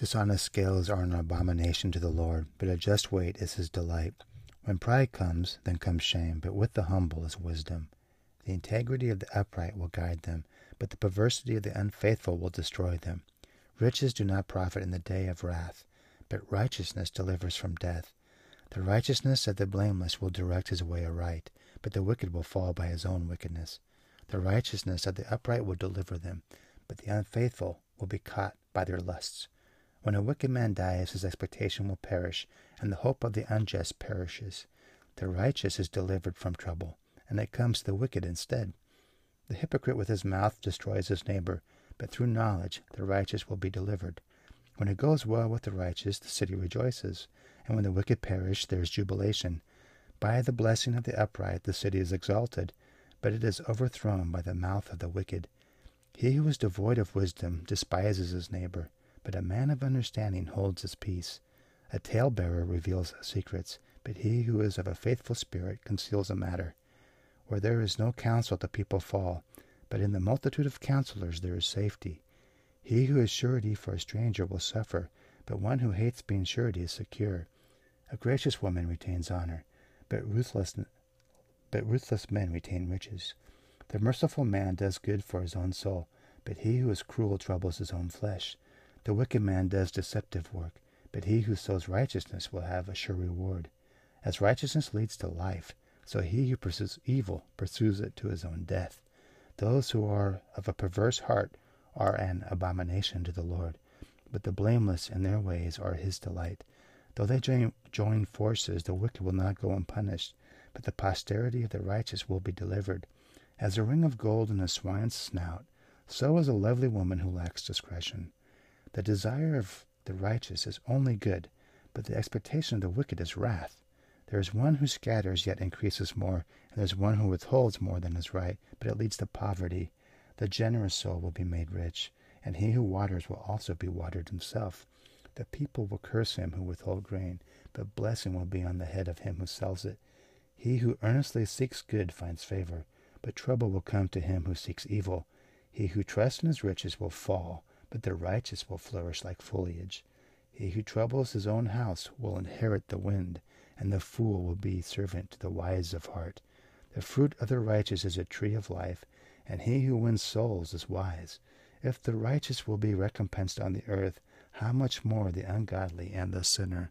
Dishonest scales are an abomination to the Lord, but a just weight is his delight. When pride comes, then comes shame, but with the humble is wisdom. The integrity of the upright will guide them, but the perversity of the unfaithful will destroy them. Riches do not profit in the day of wrath, but righteousness delivers from death. The righteousness of the blameless will direct his way aright, but the wicked will fall by his own wickedness. The righteousness of the upright will deliver them, but the unfaithful will be caught by their lusts. When a wicked man dies, his expectation will perish, and the hope of the unjust perishes. The righteous is delivered from trouble, and it comes to the wicked instead. The hypocrite with his mouth destroys his neighbor, but through knowledge the righteous will be delivered. When it goes well with the righteous, the city rejoices, and when the wicked perish, there is jubilation. By the blessing of the upright, the city is exalted, but it is overthrown by the mouth of the wicked. He who is devoid of wisdom despises his neighbor, but a man of understanding holds his peace. A talebearer reveals secrets, but he who is of a faithful spirit conceals a matter. Where there is no counsel, the people fall, but in the multitude of counselors there is safety. He who is surety for a stranger will suffer, but one who hates being surety is secure. A gracious woman retains honor, but ruthless, but ruthless men retain riches. The merciful man does good for his own soul, but he who is cruel troubles his own flesh. The wicked man does deceptive work, but he who sows righteousness will have a sure reward. As righteousness leads to life, so he who pursues evil pursues it to his own death. Those who are of a perverse heart are an abomination to the Lord, but the blameless in their ways are his delight. Though they join forces, the wicked will not go unpunished, but the posterity of the righteous will be delivered. As a ring of gold in a swine's snout, so is a lovely woman who lacks discretion. The desire of the righteous is only good, but the expectation of the wicked is wrath. There is one who scatters yet increases more, and there is one who withholds more than is right, but it leads to poverty. The generous soul will be made rich, and he who waters will also be watered himself. The people will curse him who withhold grain, but blessing will be on the head of him who sells it. He who earnestly seeks good finds favor, but trouble will come to him who seeks evil. He who trusts in his riches will fall, but the righteous will flourish like foliage. He who troubles his own house will inherit the wind, and the fool will be servant to the wise of heart. The fruit of the righteous is a tree of life, and he who wins souls is wise. If the righteous will be recompensed on the earth, how much more the ungodly and the sinner?